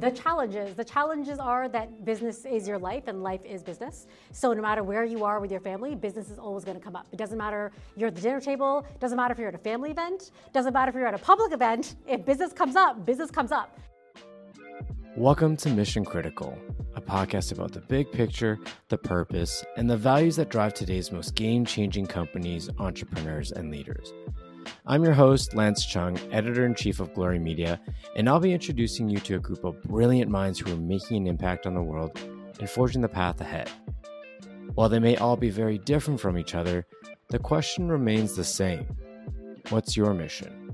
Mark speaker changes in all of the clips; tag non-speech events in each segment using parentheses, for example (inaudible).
Speaker 1: The challenges. The challenges are that business is your life and life is business. So no matter where you are with your family, business is always going to come up. It doesn't matter you're at the dinner table, doesn't matter if you're at a family event, doesn't matter if you're at a public event. If business comes up, business comes up.
Speaker 2: Welcome to Mission Critical, a podcast about the big picture, the purpose, and the values that drive today's most game changing companies, entrepreneurs, and leaders. I'm your host, Lance Chung, editor in chief of Glory Media, and I'll be introducing you to a group of brilliant minds who are making an impact on the world and forging the path ahead. While they may all be very different from each other, the question remains the same What's your mission?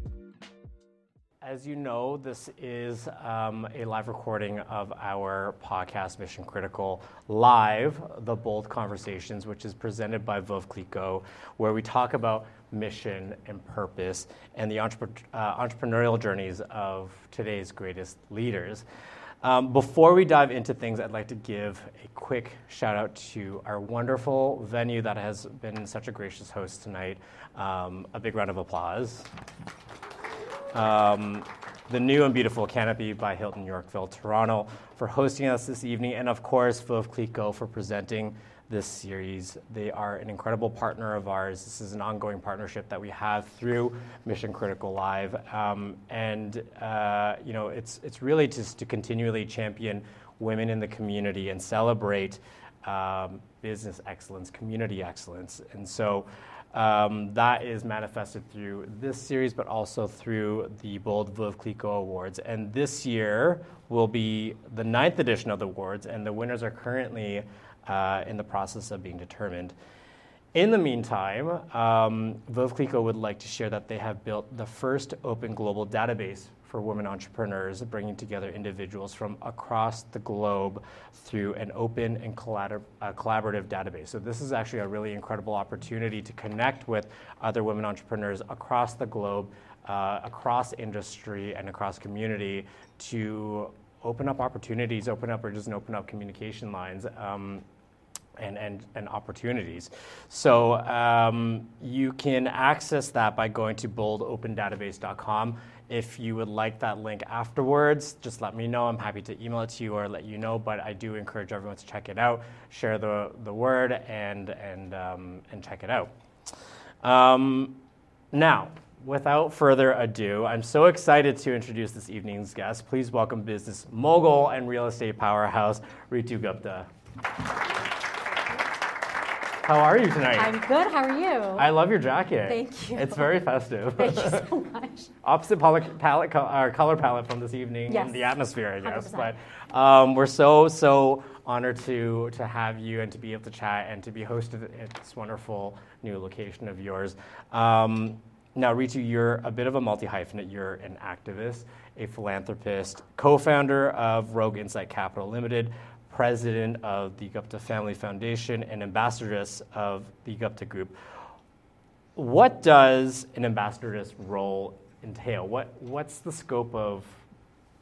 Speaker 2: As you know, this is um, a live recording of our podcast, Mission Critical Live, The Bold Conversations, which is presented by Veuve Clicquot, where we talk about mission and purpose and the uh, entrepreneurial journeys of today's greatest leaders. Um, before we dive into things, I'd like to give a quick shout out to our wonderful venue that has been such a gracious host tonight. Um, a big round of applause. Um, the new and beautiful Canopy by Hilton Yorkville, Toronto, for hosting us this evening, and of course, Veuve for presenting this series. They are an incredible partner of ours. This is an ongoing partnership that we have through Mission Critical Live, um, and uh, you know, it's it's really just to continually champion women in the community and celebrate um, business excellence, community excellence, and so. Um, that is manifested through this series, but also through the Bold Veuve Clicquot Awards. And this year will be the ninth edition of the awards, and the winners are currently uh, in the process of being determined. In the meantime, um, would like to share that they have built the first open global database for women entrepreneurs, bringing together individuals from across the globe through an open and uh, collaborative database. So, this is actually a really incredible opportunity to connect with other women entrepreneurs across the globe, uh, across industry, and across community to open up opportunities, open up or just open up communication lines. Um, and, and, and opportunities. So um, you can access that by going to boldopendatabase.com. If you would like that link afterwards, just let me know. I'm happy to email it to you or let you know. But I do encourage everyone to check it out, share the, the word, and, and, um, and check it out. Um, now, without further ado, I'm so excited to introduce this evening's guest. Please welcome business mogul and real estate powerhouse, Reetu Gupta. How are you tonight?
Speaker 1: I'm good. How are you?
Speaker 2: I love your jacket.
Speaker 1: Thank you.
Speaker 2: It's very festive. (laughs)
Speaker 1: Thank you so (laughs) much.
Speaker 2: Opposite palette, palette uh, color palette from this evening
Speaker 1: Yes.
Speaker 2: and the atmosphere, I guess.
Speaker 1: 100%.
Speaker 2: But um, we're so so honored to to have you and to be able to chat and to be hosted at this wonderful new location of yours. Um, now, Reetu, you're a bit of a multi hyphenate. You're an activist, a philanthropist, co-founder of Rogue Insight Capital Limited, president of the Gupta Family Foundation, and ambassadoress of the Gupta Group. What does an ambassadoress role entail? What, what's the scope of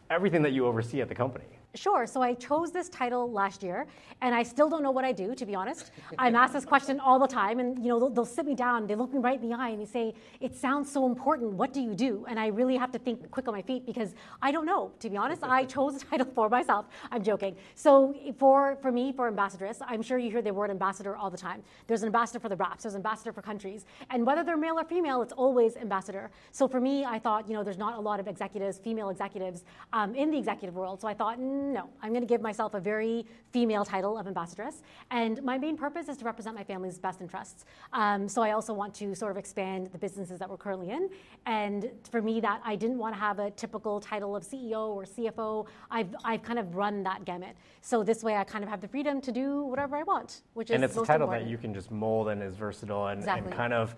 Speaker 2: everything that you oversee at the company?
Speaker 1: Sure. So I chose this title last year, and I still don't know what I do, to be honest. I'm asked this question all the time, and you know they'll, they'll sit me down, they look me right in the eye, and they say, "It sounds so important. What do you do?" And I really have to think quick on my feet because I don't know. To be honest, I chose the (laughs) title for myself. I'm joking. So for for me, for ambassadress, I'm sure you hear the word ambassador all the time. There's an ambassador for the wraps. There's an ambassador for countries, and whether they're male or female, it's always ambassador. So for me, I thought, you know, there's not a lot of executives, female executives, um, in the executive world. So I thought, no, I'm going to give myself a very female title of ambassadress. And my main purpose is to represent my family's best interests. Um, so I also want to sort of expand the businesses that we're currently in. And for me, that I didn't want to have a typical title of CEO or CFO. I've, I've kind of run that gamut. So this way, I kind of have the freedom to do whatever I want, which is
Speaker 2: and it's a title
Speaker 1: important.
Speaker 2: that you can just mold and is versatile and,
Speaker 1: Exactly.
Speaker 2: and kind of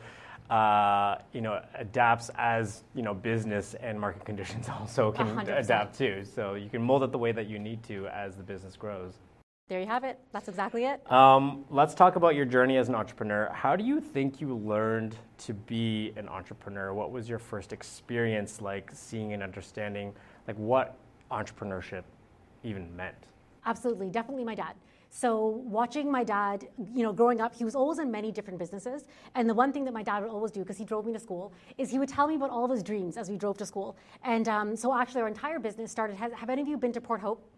Speaker 2: uh, you know adapts as you know business and market (laughs) conditions also can
Speaker 1: 100%.
Speaker 2: adapt too. So you can mold it the way that you need to as the business grows.
Speaker 1: There you have it. That's exactly it.
Speaker 2: Um, let's talk about your journey as an entrepreneur. How do you think you learned to be an entrepreneur? What was your first experience like seeing and understanding like what entrepreneurship even meant?
Speaker 1: Absolutely, definitely my dad. So watching my dad, you know, growing up, he was always in many different businesses. And the one thing that my dad would always do, because he drove me to school, is he would tell me about all of his dreams as we drove to school. And um, so actually, our entire business started. Has, have any of you been to Port Hope?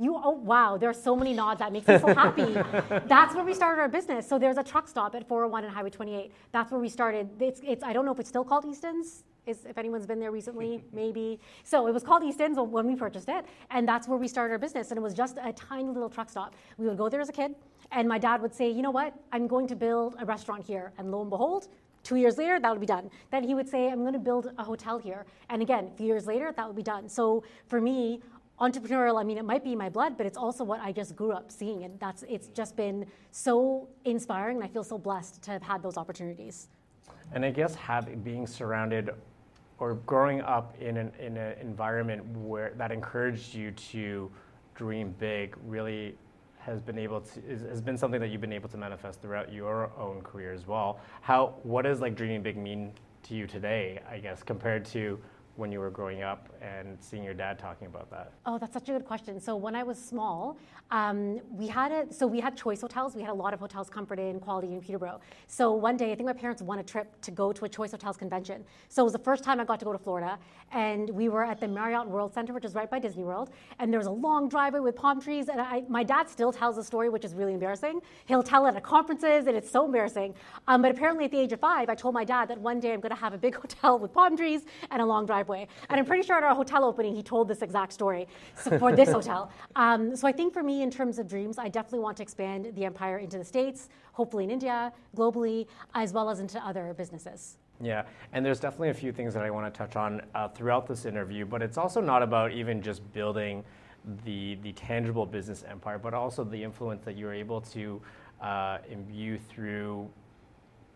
Speaker 1: You, oh wow, there are so many nods. That makes me so happy. (laughs) That's where we started our business. So there's a truck stop at 401 and Highway 28. That's where we started. It's, it's I don't know if it's still called Easton's is if anyone's been there recently, (laughs) maybe. So it was called Easton's when we purchased it, and that's where we started our business. And it was just a tiny little truck stop. We would go there as a kid, and my dad would say, "You know what? I'm going to build a restaurant here." And lo and behold, two years later, that would be done. Then he would say, "I'm going to build a hotel here," and again, a few years later, that would be done. So for me, entrepreneurial i mean it might be my blood but it's also what i just grew up seeing and that's it's just been so inspiring and i feel so blessed to have had those opportunities
Speaker 2: and i guess having being surrounded or growing up in an in an environment where that encouraged you to dream big really has been able to is, has been something that you've been able to manifest throughout your own career as well. How what does like dreaming big mean to you today? I guess compared to when you were growing up and seeing your dad talking about that?
Speaker 1: Oh, that's such a good question. So when I was small, um, we had a so we had choice hotels. We had a lot of hotels, Comfort Inn, Quality Inn Peterborough. So one day, I think my parents won a trip to go to a choice hotels convention. So it was the first time I got to go to Florida, and we were at the Marriott World Center, which is right by Disney World. And there was a long driveway with palm trees. And I, my dad still tells the story, which is really embarrassing. He'll tell it at conferences, and it's so embarrassing. Um, but apparently, at the age of five, I told my dad that one day I'm going to have a big (laughs) hotel with palm trees and a long driveway. And I'm pretty sure at our hotel opening, he told this exact story for this hotel. (laughs) Um, so I think for me, in terms of dreams, I definitely want to expand the empire into the States, hopefully in India, globally, as well as into other businesses.
Speaker 2: Yeah, and there's definitely a few things that I want to touch on uh, throughout this interview, but it's also not about even just building the, the tangible business empire, but also the influence that you're able to uh, imbue through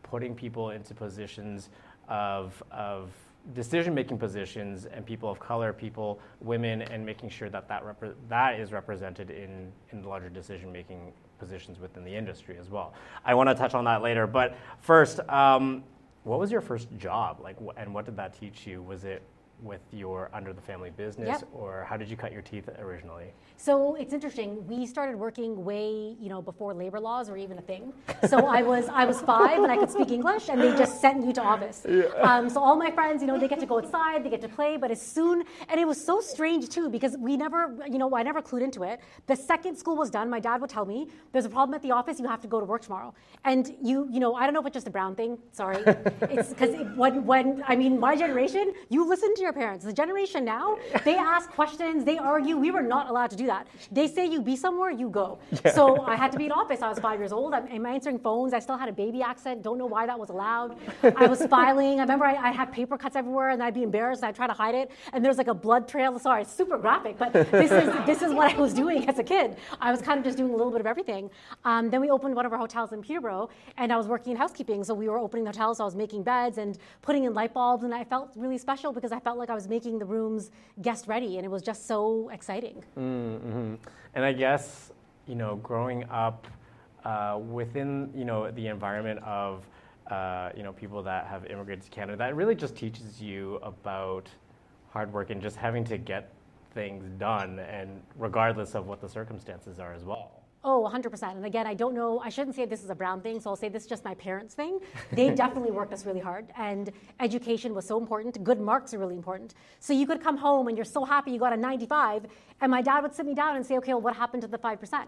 Speaker 2: putting people into positions of, of decision making positions and people of color, people, women, and making sure that that, repre- that is represented in, in the larger decision making positions within the industry as well. I want to touch on that later, but first, um, what was your first job like, and what did that teach you? Was it with your under the family business, yep. or how did you cut your teeth originally?
Speaker 1: So it's interesting. We started working way, you know, before labor laws were even a thing. So I (laughs) was I was five and I could speak English, and they just sent you to office. Yeah. Um, so all my friends, you know, they get to go outside, they get to play, but as soon and it was so strange too because we never, you know, I never clued into it. The second school was done, my dad would tell me, "There's a problem at the office. You have to go to work tomorrow." And you, you know, I don't know if it's just a brown thing. Sorry, (laughs) it's because when when I mean my generation, you listen to your parents. The generation now, (laughs) they ask questions, they argue. We were not allowed to do that. They say you be somewhere, you go. (laughs) Yeah. So I had to be in office. I was five years old. I'm, I'm, answering phones. I still had a baby accent. Don't know why that was allowed. I was (laughs) filing. I remember I, I had paper cuts everywhere, and I'd be embarrassed. And I'd try to hide it, and there's like a blood trail. Sorry, it's super graphic, but this is this is what I was doing as a kid. I was kind of just doing a little bit of everything. Um, then we opened one of our hotels in Peterborough, and I was working in housekeeping. So we were opening the hotel. So I was making beds and putting in light bulbs, and I felt really special because I felt like I was making the rooms guest ready, and it was just so exciting.
Speaker 2: Mm-hmm. And I guess you know, growing up uh, within you know the environment of uh, you know people that have immigrated to Canada, that really just teaches you about hard work and just having to get things done, and regardless of what the circumstances are as well.
Speaker 1: Oh, 100%. And again, I don't know, I shouldn't say this is a Brown thing, so I'll say this is just my parents' thing. They (laughs) definitely worked us really hard, and education was so important. Good marks are really important. So you could come home and you're so happy you got a 95, and my dad would sit me down and say, okay, well, what happened to the 5%?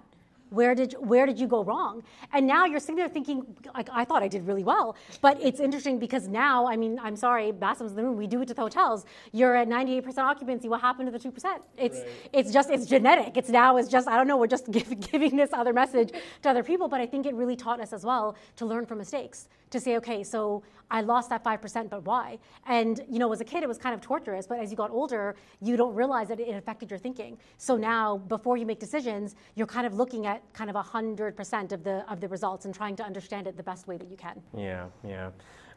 Speaker 1: Where did where did you go wrong? And now you're sitting there thinking like i thought i did really well. But it's interesting because now i mean i'm sorry Bassam's in the room. We do it to the hotels. You're at 98% occupancy. What happened to the 2% it's right. it's just it's genetic. It's now it's just i don't know. We're just give, (laughs) giving this other message to other people. But i think it really taught us as well to learn from mistakes to say, okay, so I lost that 5%, but why? And, you know, as a kid, it was kind of torturous, but as you got older, you don't realize that it affected your thinking. So now, before you make decisions, you're kind of looking at kind of 100% of the, of the results and trying to understand it the best way that you can.
Speaker 2: Yeah, yeah.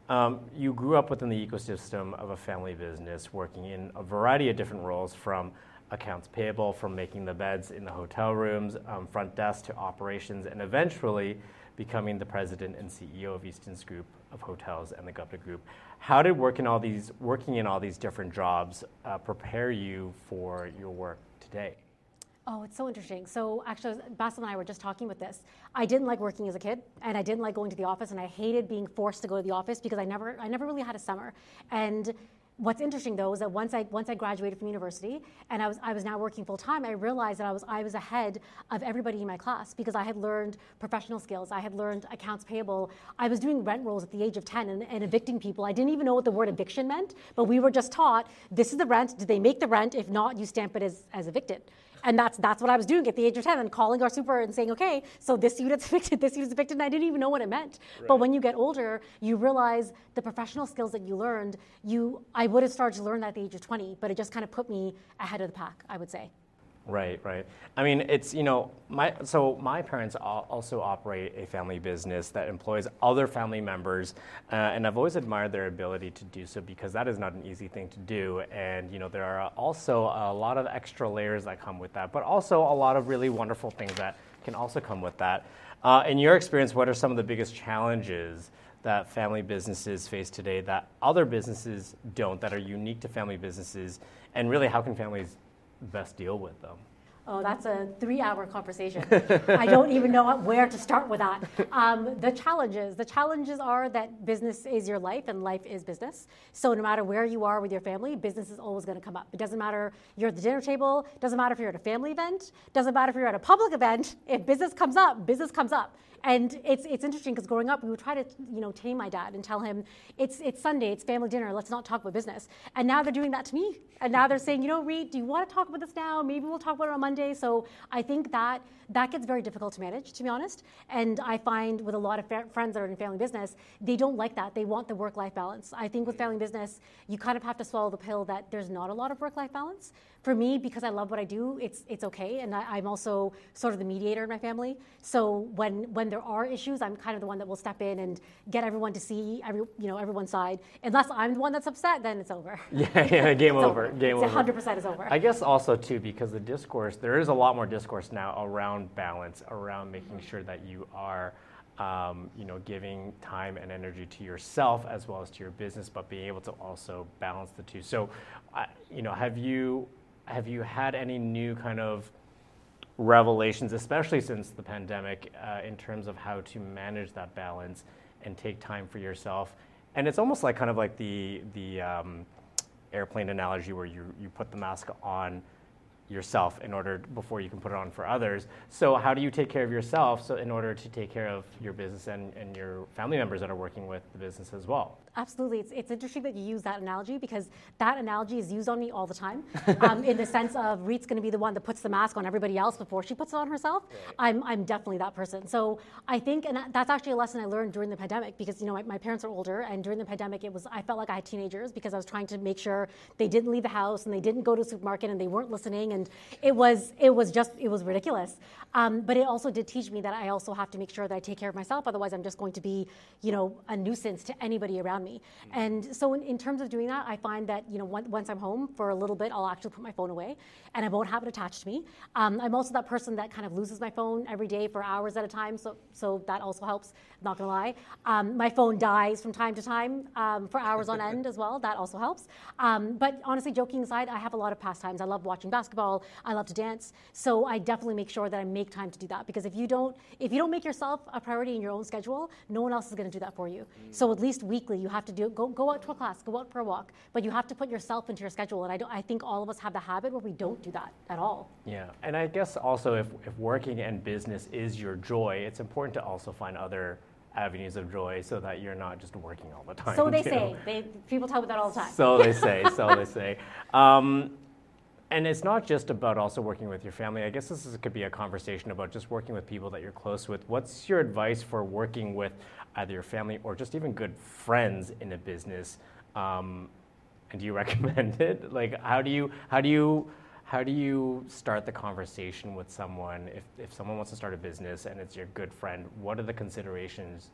Speaker 2: Um, you grew up within the ecosystem of a family business, working in a variety of different roles from accounts payable, from making the beds in the hotel rooms, um, front desk to operations, and eventually becoming the president and CEO of Easton's Group of Hotels and the Gupta Group. How did working all these working in all these different jobs uh, prepare you for your work today?
Speaker 1: Oh, it's so interesting. So actually, Basil and I were just talking about this. I didn't like working as a kid, and I didn't like going to the office, and I hated being forced to go to the office because I never, I never really had a summer. And What's interesting though is that once I once I graduated from university and I was I was now working full time, I realized that I was I was ahead of everybody in my class because I had learned professional skills. I had learned accounts payable. I was doing rent rolls at the age of 10 and, and evicting people. I didn't even know what the word eviction meant, but we were just taught this is the rent. Did they make the rent? If not, you stamp it as, as evicted. And that's that's what I was doing at the age of 10 and calling our super and saying, okay, so this unit's (laughs) evicted, this unit's evicted, and I didn't even know what it meant. Right. But when you get older, you realize the professional skills that you learned, you I would have started to learn that at the age of 20, but it just kind of put me ahead of the pack, I would say.
Speaker 2: Right, right. I mean, it's you know, my so my parents also operate a family business that employs other family members, uh, and I've always admired their ability to do so because that is not an easy thing to do, and you know, there are also a lot of extra layers that come with that, but also a lot of really wonderful things that can also come with that. Uh, in your experience, what are some of the biggest challenges? that family businesses face today that other businesses don't, that are unique to family businesses, and really how can families best deal with them?
Speaker 1: Oh, that's a three hour conversation. (laughs) I don't even know where to start with that. Um, the challenges the challenges are that business is your life and life is business. So, no matter where you are with your family, business is always going to come up. It doesn't matter you're at the dinner table, doesn't matter if you're at a family event, doesn't matter if you're at a public event. If business comes up, business comes up. And it's, it's interesting because growing up, we would try to you know tame my dad and tell him it's it's Sunday, it's family dinner, let's not talk about business. And now they're doing that to me. And now they're saying, you know, Reed, do you want to talk about this now? Maybe we'll talk about it on Monday. So I think that that gets very difficult to manage, to be honest. And I find with a lot of fa- friends that are in family business, they don't like that. They want the work-life balance. I think with family business, you kind of have to swallow the pill that there's not a lot of work-life balance for me, because I love what I do, it's it's okay. And I, am also sort of the mediator in my family. So when when there are issues, I'm kind of the one that will step in and get everyone to see every you know everyone's side. Unless I'm the one that's upset, then it's over. (laughs)
Speaker 2: Yeah, yeah, (laughs) game over. over. Game
Speaker 1: it's
Speaker 2: over.
Speaker 1: 100 percent is over.
Speaker 2: I guess also too because the discourse there is a lot more discourse now around balance, around making sure that you are. Um, you know, giving time and energy to yourself as well as to your business, but being able to also balance the two. So, uh, you know, have you have you had any new kind of revelations, especially since the pandemic, uh, in terms of how to manage that balance and take time for yourself? And it's almost like kind of like the the um, airplane analogy where you you put the mask on yourself in order before you can put it on for others. So how do you take care of yourself so in order to take care of your business and, and your family members that are working with the business as well?
Speaker 1: Absolutely. It's, it's interesting that you use that analogy because that analogy is used on me all the time (laughs) um, in the sense of Reet's going to be the one that puts the mask on everybody else before she puts it on herself. Right. I'm, I'm definitely that person. So I think, and that's actually a lesson I learned during the pandemic because, you know, my, my parents are older and during the pandemic it was, I felt like I had teenagers because I was trying to make sure they didn't leave the house and they didn't go to the supermarket and they weren't listening and it was, it was just, it was ridiculous. Um, but it also did teach me that I also have to make sure that I take care of myself. Otherwise I'm just going to be, you know, a nuisance to anybody around me me. And so in, in, terms of doing that, I find that you know once I'm home for a little bit, I'll actually put my phone away, and I won't have it attached to me. Um, I'm also that person that kind of loses my phone every day for hours at a time, so so that also helps. Not gonna lie, um, my phone dies from time to time um, for hours on end (laughs) as well. That also helps. Um, but honestly, joking aside, I have a lot of pastimes. I love watching basketball. I love to dance. So I definitely make sure that I make time to do that because if you don't if you don't make yourself a priority in your own schedule, no one else is going to do that for you. Mm. So at least weekly, you have to do go go out to a class, go out for a walk, but you have to put yourself into your schedule. And I don't I think all of us have the habit where we don't do that at all.
Speaker 2: Yeah, and I guess also if if working and business is your joy, it's important to also find other avenues of joy so that you're not just working all the (laughs) time.
Speaker 1: So they say. They, people tell me that all the time.
Speaker 2: So they say. so they (laughs) say. Um, and it's not just about also working with your family. I guess this is, could be a conversation about just working with people that you're close with. What's your advice for working with either your family or just even good friends in a business? Um, and do you (laughs) recommend it? Like, how do you how do you how do you start the conversation with someone if, if someone wants to start a business and it's your good friend what are the considerations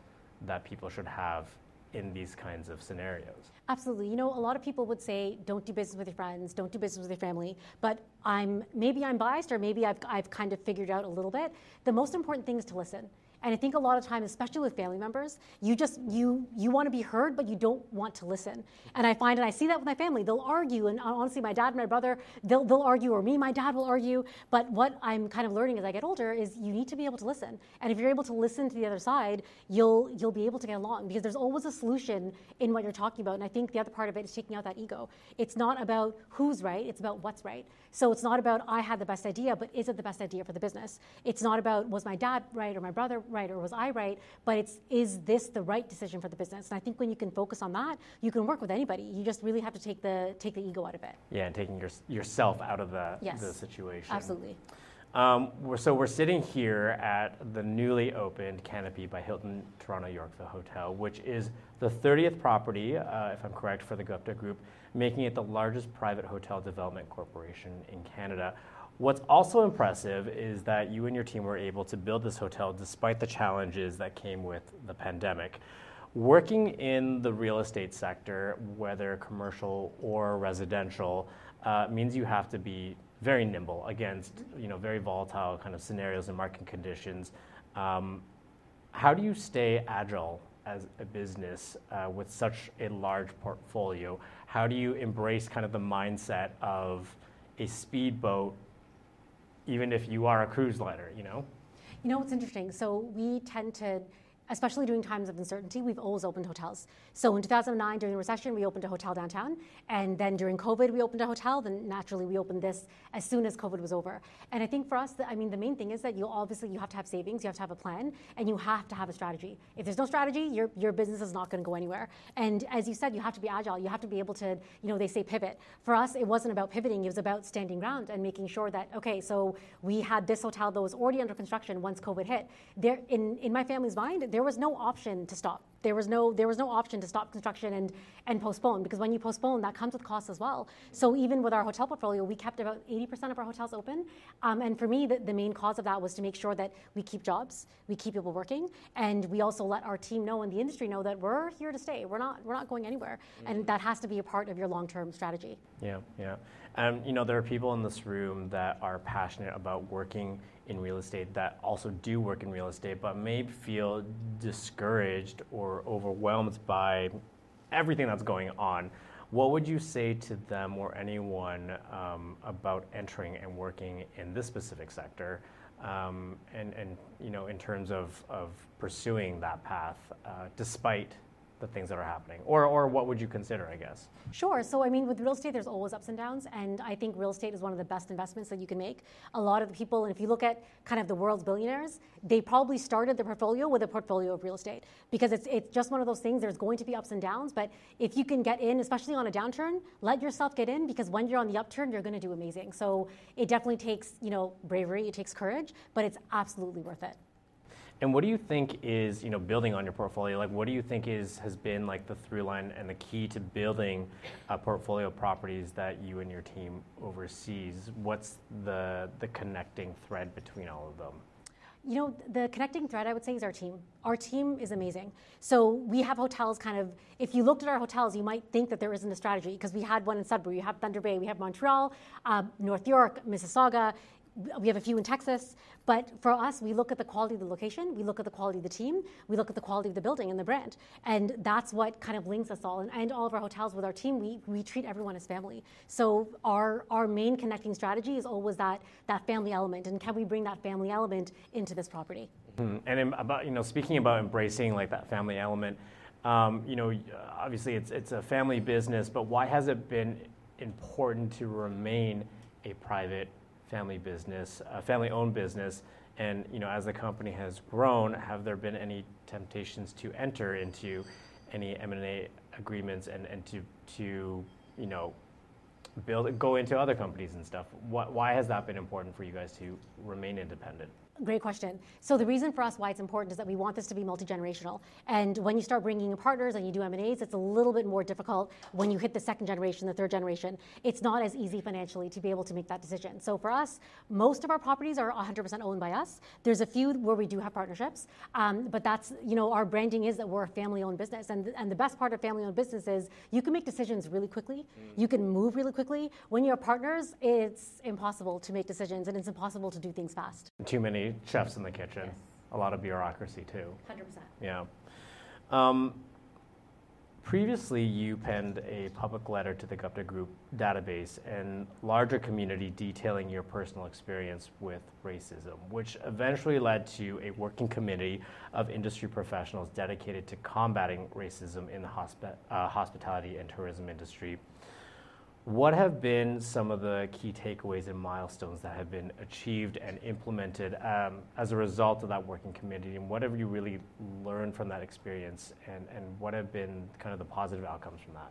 Speaker 2: that people should have in these kinds of scenarios.
Speaker 1: Absolutely. You know a lot of people would say don't do business with your friends. Don't do business with your family. But i'm maybe i'm biased or maybe i've, I've kind of figured out a little bit. The most important thing is to listen And I think a lot of times, especially with family members, you just you you want to be heard, but you don't want to listen. And I find, and I see that with my family, they'll argue, and honestly, my dad and my brother, they'll they'll argue, or me, my dad will argue. But what I'm kind of learning as I get older is you need to be able to listen. And if you're able to listen to the other side, you'll you'll be able to get along because there's always a solution in what you're talking about. And I think the other part of it is taking out that ego. It's not about who's right; it's about what's right. So it's not about I had the best idea, but is it the best idea for the business? It's not about was my dad right or my brother right or was I right, but it's is this the right decision for the business? And I think when you can focus on that, you can work with anybody. You just really have to take the take the ego out of it.
Speaker 2: Yeah, and taking your, yourself out of the,
Speaker 1: yes,
Speaker 2: the situation.
Speaker 1: Absolutely.
Speaker 2: Um, we're, so we're sitting here at the newly opened Canopy by Hilton Toronto Yorkville Hotel, which is the 30th property, uh, if I'm correct, for the Gupta Group, making it the largest private hotel development corporation in Canada. What's also impressive is that you and your team were able to build this hotel despite the challenges that came with the pandemic. Working in the real estate sector, whether commercial or residential, uh, means you have to be very nimble against you know very volatile kind of scenarios and market conditions. Um, how do you stay agile as a business uh, with such a large portfolio? How do you embrace kind of the mindset of a speedboat, even if you are a cruise liner? You know.
Speaker 1: You know what's interesting? So we tend to especially during times of uncertainty, we've always opened hotels. So in 2009, during the recession, we opened a hotel downtown. And then during COVID, we opened a hotel. Then naturally, we opened this as soon as COVID was over. And I think for us, I mean, the main thing is that you obviously you have to have savings, you have to have a plan, and you have to have a strategy. If there's no strategy, your, your business is not going to go anywhere. And as you said, you have to be agile. You have to be able to, you know, they say pivot. For us, it wasn't about pivoting. It was about standing ground and making sure that, okay, so we had this hotel that was already under construction once COVID hit. There, in, in my family's mind, there was no option to stop. There was no there was no option to stop construction and and postpone because when you postpone, that comes with costs as well. So even with our hotel portfolio, we kept about 80% of our hotels open. Um, and for me, the, the main cause of that was to make sure that we keep jobs, we keep people working, and we also let our team know and the industry know that we're here to stay. We're not we're not going anywhere, mm-hmm. and that has to be a part of your long term strategy.
Speaker 2: Yeah, yeah. Um, you know, there are people in this room that are passionate about working in real estate that also do work in real estate, but may feel discouraged or overwhelmed by everything that's going on. What would you say to them or anyone um, about entering and working in this specific sector? Um, and, and you know, in terms of, of pursuing that path, uh, despite the things that are happening? Or, or what would you consider, I guess?
Speaker 1: Sure. So, I mean, with real estate, there's always ups and downs. And I think real estate is one of the best investments that you can make. A lot of the people, and if you look at kind of the world's billionaires, they probably started their portfolio with a portfolio of real estate because it's, it's just one of those things. There's going to be ups and downs. But if you can get in, especially on a downturn, let yourself get in because when you're on the upturn, you're going to do amazing. So, it definitely takes, you know, bravery, it takes courage, but it's absolutely worth it.
Speaker 2: And what do you think is, you know, building on your portfolio? Like, what do you think is has been like the through line and the key to building a portfolio of properties that you and your team oversees? What's the the connecting thread between all of them?
Speaker 1: You know, the connecting thread I would say is our team. Our team is amazing. So we have hotels kind of, if you looked at our hotels, you might think that there isn't a strategy because we had one in Sudbury, we have Thunder Bay, we have Montreal, uh, North York, Mississauga we have a few in Texas, but for us, we look at the quality of the location, we look at the quality of the team, we look at the quality of the building and the brand. And that's what kind of links us all. And, and all of our hotels with our team, we, we treat everyone as family. So our, our main connecting strategy is always that, that family element. And can we bring that family element into this property?
Speaker 2: Mm-hmm. And about, you know, speaking about embracing like that family element, um, you know, obviously it's, it's a family business, but why has it been important to remain a private family business, a family-owned business, and you know, as the company has grown, have there been any temptations to enter into any M&A agreements and, and to, to, you know, build, go into other companies and stuff? Why, why has that been important for you guys to remain independent?
Speaker 1: Great question. So the reason for us why it's important is that we want this to be multi-generational. And when you start bringing in partners and you do M&As, it's a little bit more difficult when you hit the second generation, the third generation. It's not as easy financially to be able to make that decision. So for us, most of our properties are 100% owned by us. There's a few where we do have partnerships, um, but that's, you know, our branding is that we're a family-owned business. And, and the best part of family-owned business is you can make decisions really quickly. Mm. You can move really quickly. When you're partners, it's impossible to make decisions and it's impossible to do things fast.
Speaker 2: Too many chefs in the kitchen. Yes. a lot of bureaucracy too.
Speaker 1: Hundred percent.
Speaker 2: Yeah. Um, Previously, you penned a public letter to the Gupta Group database and larger community detailing your personal experience with racism, which eventually led to a working committee of industry professionals dedicated to combating racism in the hospi- uh, hospitality and tourism industry. What have been some of the key takeaways and milestones that have been achieved and implemented um, as a result of that working committee? And what have you really learned from that experience? And, and what have been kind of the positive outcomes from that?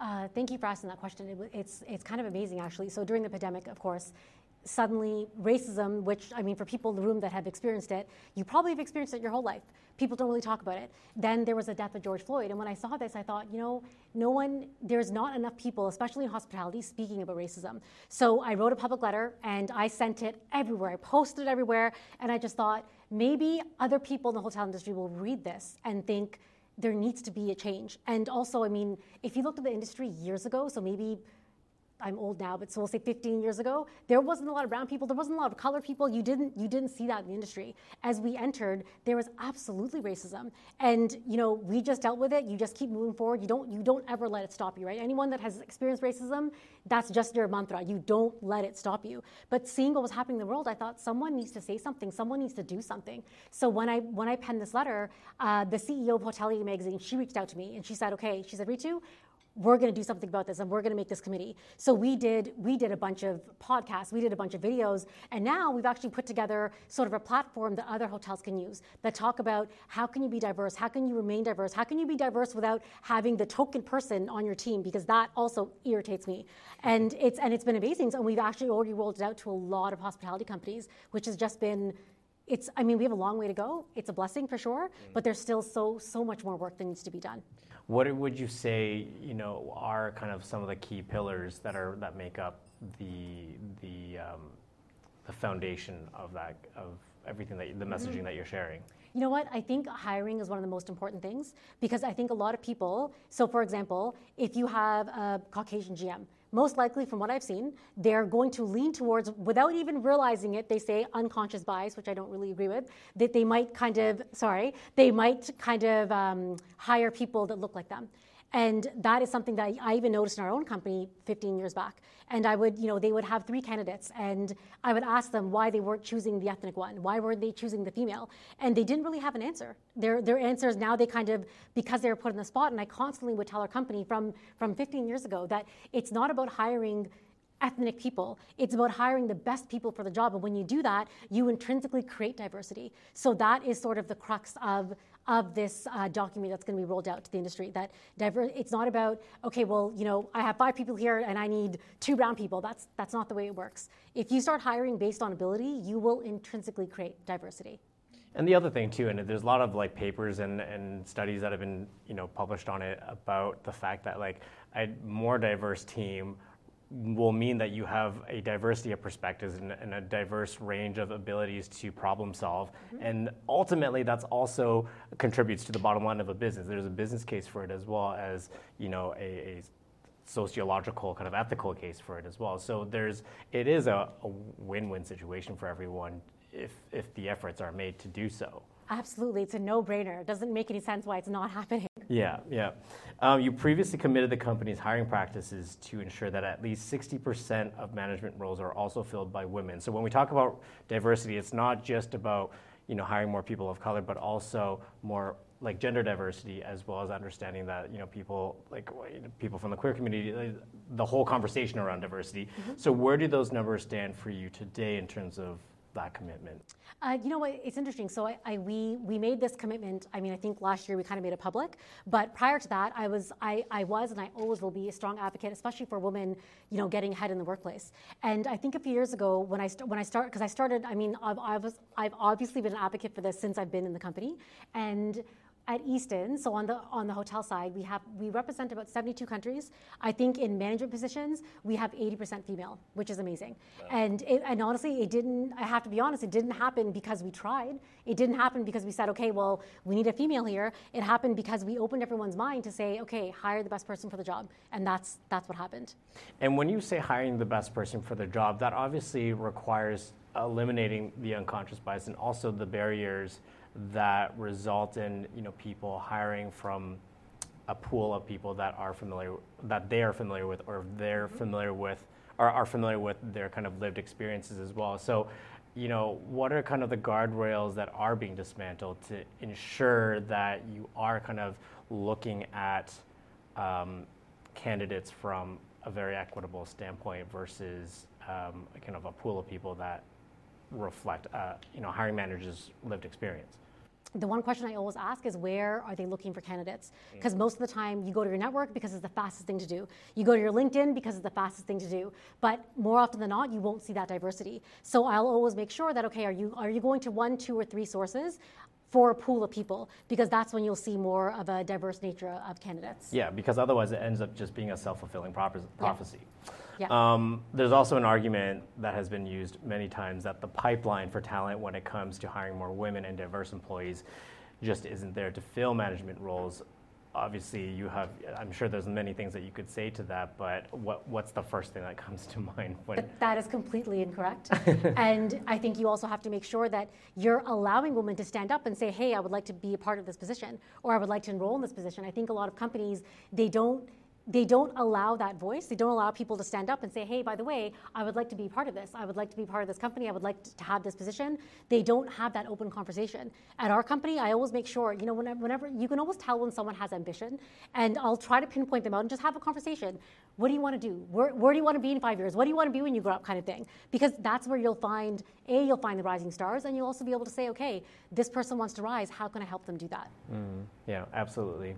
Speaker 1: Uh, thank you for asking that question. It, it's, it's kind of amazing, actually. So, during the pandemic, of course, suddenly racism, which I mean, for people in the room that have experienced it, you probably have experienced it your whole life. People don't really talk about it. Then there was the death of George Floyd. And when I saw this, I thought, you know, no one, there's not enough people, especially in hospitality, speaking about racism. So I wrote a public letter and I sent it everywhere. I posted it everywhere. And I just thought, maybe other people in the hotel industry will read this and think, there needs to be a change. And also, I mean, if you looked at the industry years ago, so maybe I'm old now, but so we'll say 15 years ago, there wasn't a lot of brown people, there wasn't a lot of colored people. You didn't you didn't see that in the industry. As we entered, there was absolutely racism, and you know we just dealt with it. You just keep moving forward. You don't you don't ever let it stop you, right? Anyone that has experienced racism, that's just your mantra. You don't let it stop you. But seeing what was happening in the world, I thought someone needs to say something. Someone needs to do something. So when I when I penned this letter, uh, the CEO of Hotelier magazine, she reached out to me and she said, "Okay," she said, "Reetu." We're going to do something about this and we're going to make this committee. So we did we did a bunch of podcasts we did a bunch of videos and now we've actually put together sort of a platform that other hotels can use that talk about how can you be diverse how can you remain diverse how can you be diverse without having the token person on your team because that also irritates me. And it's and it's been amazing and we've actually already rolled it out to a lot of hospitality companies which has just been it's i mean we have a long way to go. It's a blessing for sure mm. but there's still so so much more work that needs to be done
Speaker 2: what would you say, you know, are kind of some of the key pillars that are that make up the the um, the foundation of that of everything that the mm-hmm. messaging mm-hmm. that you're sharing?
Speaker 1: You know what? I think hiring is one of the most important things because I think a lot of people. So, for example, if you have a Caucasian GM, most likely from what I've seen, they're going to lean towards, without even realizing it, they say unconscious bias, which I don't really agree with, that they might kind of, sorry, they might kind of um, hire people that look like them. And that is something that I even noticed in our own company 15 years back. And I would, you know, they would have three candidates, and I would ask them why they weren't choosing the ethnic one. Why weren't they choosing the female? And they didn't really have an answer. Their, their answers now, they kind of, because they were put in the spot, and I constantly would tell our company from, from 15 years ago that it's not about hiring ethnic people. It's about hiring the best people for the job. And when you do that, you intrinsically create diversity. So that is sort of the crux of of this uh, document that's going to be rolled out to the industry. That diver- it's not about okay, well, you know, I have five people here and I need two brown people. That's that's not the way it works. If you start hiring based on ability, you will intrinsically create diversity.
Speaker 2: And the other thing too, and there's a lot of like papers and, and studies that have been you know published on it about the fact that like a more diverse team will mean that you have a diversity of perspectives and, and a diverse range of abilities to problem solve. Mm-hmm. And ultimately, that's also contributes to the bottom line of a business. There's a business case for it as well as you know a, a sociological kind of ethical case for it as well. So there's it is a, a win-win situation for everyone if if the efforts are made to do so.
Speaker 1: Absolutely, it's a no-brainer. It doesn't make any sense why it's not happening.
Speaker 2: Yeah, yeah. Um, you previously committed the company's hiring practices to ensure that at least 60% of management roles are also filled by women. So when we talk about diversity, it's not just about you know hiring more people of color, but also more like gender diversity, as well as understanding that you know people like people from the queer community, the whole conversation around diversity. Mm-hmm. So where do those numbers stand for you today in terms of that commitment?
Speaker 1: Uh, you know what? It's interesting. So I, I, we we made this commitment. I mean, I think last year we kind of made it public. But prior to that, I was I, I was and I always will be a strong advocate, especially for women. You know, getting ahead in the workplace. And I think a few years ago when I st- when I started because I started. I mean, I've, I've I've obviously been an advocate for this since I've been in the company, and at Easton, so on the on the hotel side, we have we represent about 72 countries. I think in management positions, we have 80% female, which is amazing. Wow. And it, and honestly, it didn't. I have to be honest, it didn't happen because we tried. It didn't happen because we said, okay, well, we need a female here. It happened because we opened everyone's mind to say, okay, hire the best person for the job, and that's that's what happened.
Speaker 2: And when you say hiring the best person for the job, that obviously requires eliminating the unconscious bias and also the barriers that result in you know people hiring from a pool of people that are familiar that they are familiar with or they're mm-hmm. familiar with or are familiar with their kind of lived experiences as well. So, you know, what are kind of the guardrails that are being dismantled to ensure that you are kind of looking at um, candidates from a very equitable standpoint versus um, kind of a pool of people that reflect, uh, you know, hiring managers' lived experience?
Speaker 1: The one question I always ask is where are they looking for candidates? Mm. Because most of the time you go to your network because it's the fastest thing to do. You go to your LinkedIn because it's the fastest thing to do. But more often than not, you won't see that diversity. So I'll always make sure that okay, are you are you going to one, two, or three sources? For a pool of people, because that's when you'll see more of a diverse nature of candidates.
Speaker 2: Yeah, because otherwise it ends up just being a self fulfilling prophecy. Yeah. Yeah. Um, there's also an argument that has been used many times that the pipeline for talent when it comes to hiring more women and diverse employees just isn't there to fill management roles. Obviously, you have, I'm sure there's many things that you could say to that, but what, what's the first thing that comes to (laughs) mind? When
Speaker 1: that is completely incorrect. (laughs) and I think you also have to make sure that you're allowing women to stand up and say, hey, I would like to be a part of this position, or I would like to enroll in this position. I think a lot of companies, they don't they don't allow that voice. They don't allow people to stand up and say, hey, by the way, I would like to be part of this. I would like to be part of this company. I would like to have this position. They don't have that open conversation. At our company, I always make sure, you know, whenever, whenever you can always tell when someone has ambition, and I'll try to pinpoint them out and just have a conversation. What do you want to do? Where, where do you want to be in five years? What do you want to be when you grow up, kind of thing? Because that's where you'll find, A, you'll find the rising stars, and you'll also be able to say, okay, this person wants to rise. How can I help them do that?
Speaker 2: Mm, yeah, absolutely.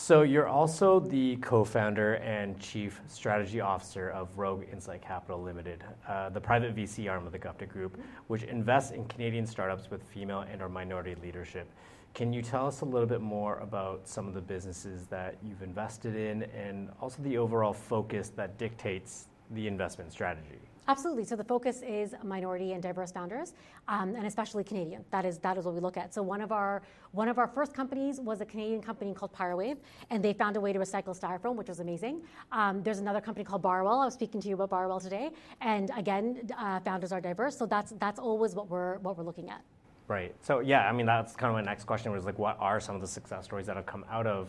Speaker 2: So you're also the co-founder and chief strategy officer of Rogue Insight Capital Limited, uh, the private VC arm of the Gupta Group, which invests in Canadian startups with female and/or minority leadership. Can you tell us a little bit more about some of the businesses that you've invested in, and also the overall focus that dictates the investment strategy?
Speaker 1: Absolutely. So the focus is minority and diverse founders, um, and especially Canadian. That is that is what we look at. So one of our one of our first companies was a Canadian company called Pyrowave, and they found a way to recycle styrofoam, which was amazing. Um, there's another company called Barwell. I was speaking to you about Barwell today, and again, uh, founders are diverse. So that's that's always what we're what we're looking at.
Speaker 2: Right. So yeah, I mean that's kind of my next question was like, what are some of the success stories that have come out of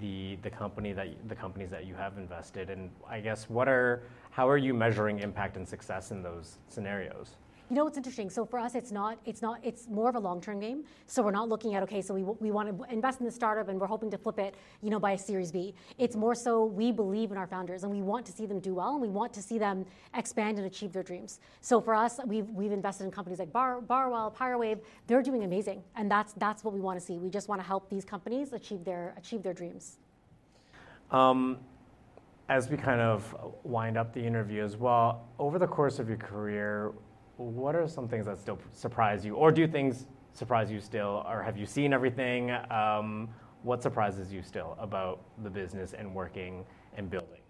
Speaker 2: the the company that the companies that you have invested, and I guess what are how are you measuring impact and success in those scenarios?
Speaker 1: You know what's interesting? So for us, it's not. It's not. It's more of a long-term game. So we're not looking at okay. So we, we want to invest in the startup and we're hoping to flip it, you know, by a Series B. It's more so we believe in our founders and we want to see them do well and we want to see them expand and achieve their dreams. So for us, we've we've invested in companies like Bar, Barwell, Pyrowave. They're doing amazing, and that's that's what we want to see. We just want to help these companies achieve their achieve their dreams. Um,
Speaker 2: as we kind of wind up the interview as well, over the course of your career, what are some things that still surprise you, or do things surprise you still, or have you seen everything? Um, what surprises you still about the business and working and building?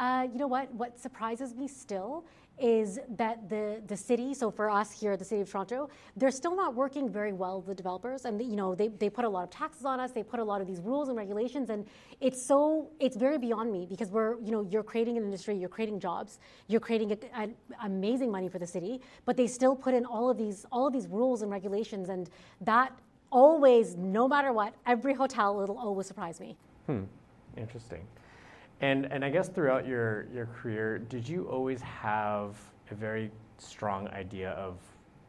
Speaker 1: Uh, you know what? What surprises me still is that the, the city, so for us here at the City of Toronto, they're still not working very well, the developers. And, you know, they, they put a lot of taxes on us, they put a lot of these rules and regulations, and it's so, it's very beyond me because we're, you know, you're creating an industry, you're creating jobs, you're creating a, a, amazing money for the city, but they still put in all of these, all of these rules and regulations, and that always, no matter what, every hotel, it'll always surprise me.
Speaker 2: Hmm, interesting. And, and I guess throughout your, your career, did you always have a very strong idea of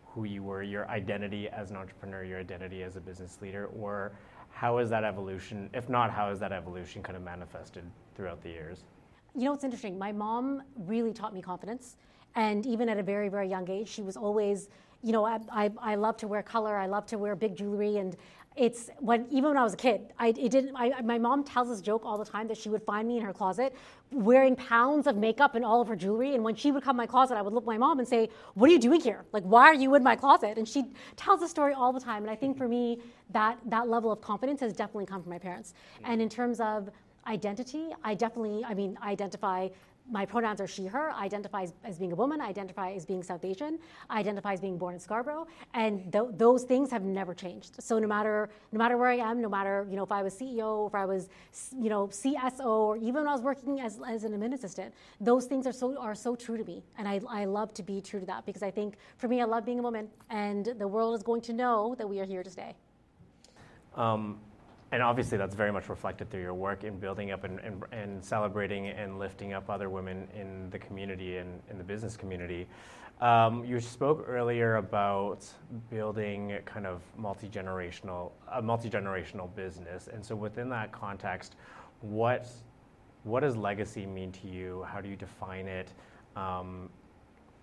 Speaker 2: who you were, your identity as an entrepreneur, your identity as a business leader, or how is that evolution, if not, how is that evolution kind of manifested throughout the years?
Speaker 1: You know, what's interesting. My mom really taught me confidence. And even at a very, very young age, she was always you know, I, I, I love to wear color. I love to wear big jewelry, and it's when even when I was a kid, I it didn't. I, my mom tells this joke all the time that she would find me in her closet wearing pounds of makeup and all of her jewelry, and when she would come to my closet, I would look at my mom and say, "What are you doing here? Like, why are you in my closet?" And she tells the story all the time, and I think for me that that level of confidence has definitely come from my parents. And in terms of identity, I definitely, I mean, I identify my pronouns are she, her. I identify as, being a woman. I identify as being South Asian. I identify as being born in Scarborough, and th- those things have never changed. So no matter no matter where I am, no matter you know if I was CEO, if I was you know CSO, or even when I was working as, as an admin assistant, those things are so are so true to me, and I, I love to be true to that because I think for me, I love being a woman, and the world is going to know that we are here to stay.
Speaker 2: Um, and obviously that's very much reflected through your work in building up and, and, and celebrating and lifting up other women in the community and in the business community. Um, you spoke earlier about building kind of multi-generational, a multi-generational business. And so within that context, what, what does legacy mean to you? How do you define it? Um,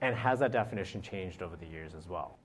Speaker 2: and has that definition changed over the years as well?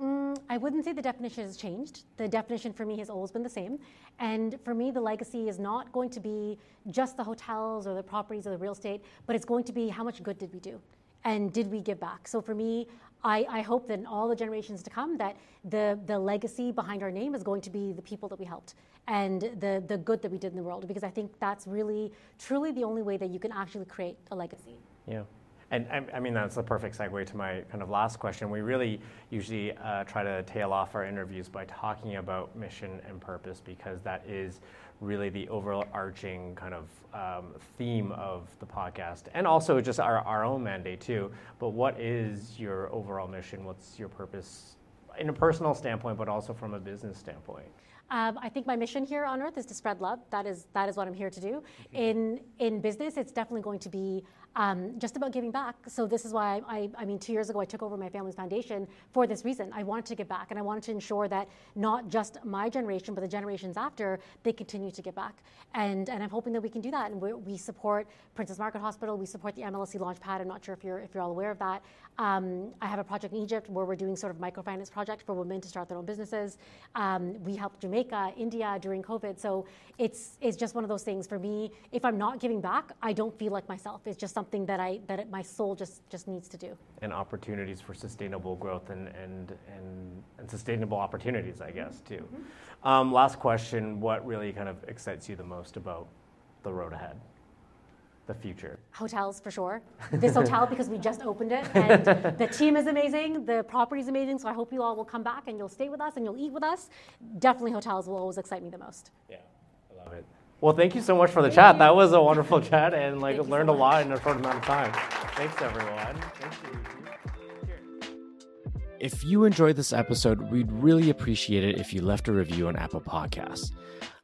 Speaker 1: Mm, I wouldn't say the definition has changed. The definition for me has always been the same. And for me, the legacy is not going to be just the hotels or the properties or the real estate, but it's going to be how much good did we do? And did we give back? So for me, I, I hope that in all the generations to come that the, the legacy behind our name is going to be the people that we helped and the, the good that we did in the world because I think that's really truly the only way that you can actually create a legacy.
Speaker 2: Yeah. And I, mean, that's the perfect segue to my kind of last question. We really usually uh, try to tail off our interviews by talking about mission and purpose because that is really the overarching kind of um, theme of the podcast and also just our, our own mandate too. But what is your overall mission? What's your purpose in a personal standpoint, but also from a business standpoint?
Speaker 1: Um, I think my mission here on earth is to spread love. That is that is what I'm here to do. Mm-hmm. In in business, it's definitely going to be um, just about giving back. So this is why I, I mean, two years ago I took over my family's foundation for this reason. I wanted to give back, and I wanted to ensure that not just my generation, but the generations after, they continue to give back. And and I'm hoping that we can do that. And we support Princess Margaret Hospital. We support the MLSE Launchpad. I'm not sure if you're if you're all aware of that. Um, I have a project in Egypt where we're doing sort of microfinance project for women to start their own businesses. Um, we helped Jamaica, India during COVID. So it's it's just one of those things for me. If I'm not giving back, I don't feel like myself. It's just something that I that it, my soul just just needs to do.
Speaker 2: And opportunities for sustainable growth and and and, and sustainable opportunities, I guess, too. Mm-hmm. Um, last question: What really kind of excites you the most about the road ahead? The future.
Speaker 1: Hotels for sure. This hotel (laughs) because we just opened it and the team is amazing, the property is amazing. So I hope you all will come back and you'll stay with us and you'll eat with us. Definitely hotels will always excite me the most.
Speaker 2: Yeah, I love it. Well, thank you so much for the thank chat. You. That was a wonderful chat, and like learned so a lot in a short amount of time. Thanks, everyone. Thank you. If you enjoyed this episode, we'd really appreciate it if you left a review on Apple Podcasts.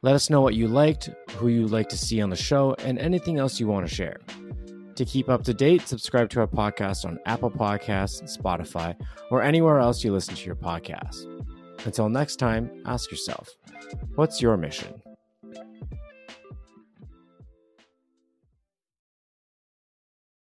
Speaker 2: Let us know what you liked, who you'd like to see on the show, and anything else you want to share. To keep up to date, subscribe to our podcast on Apple Podcasts, Spotify, or anywhere else you listen to your podcast. Until next time, ask yourself, what's your mission?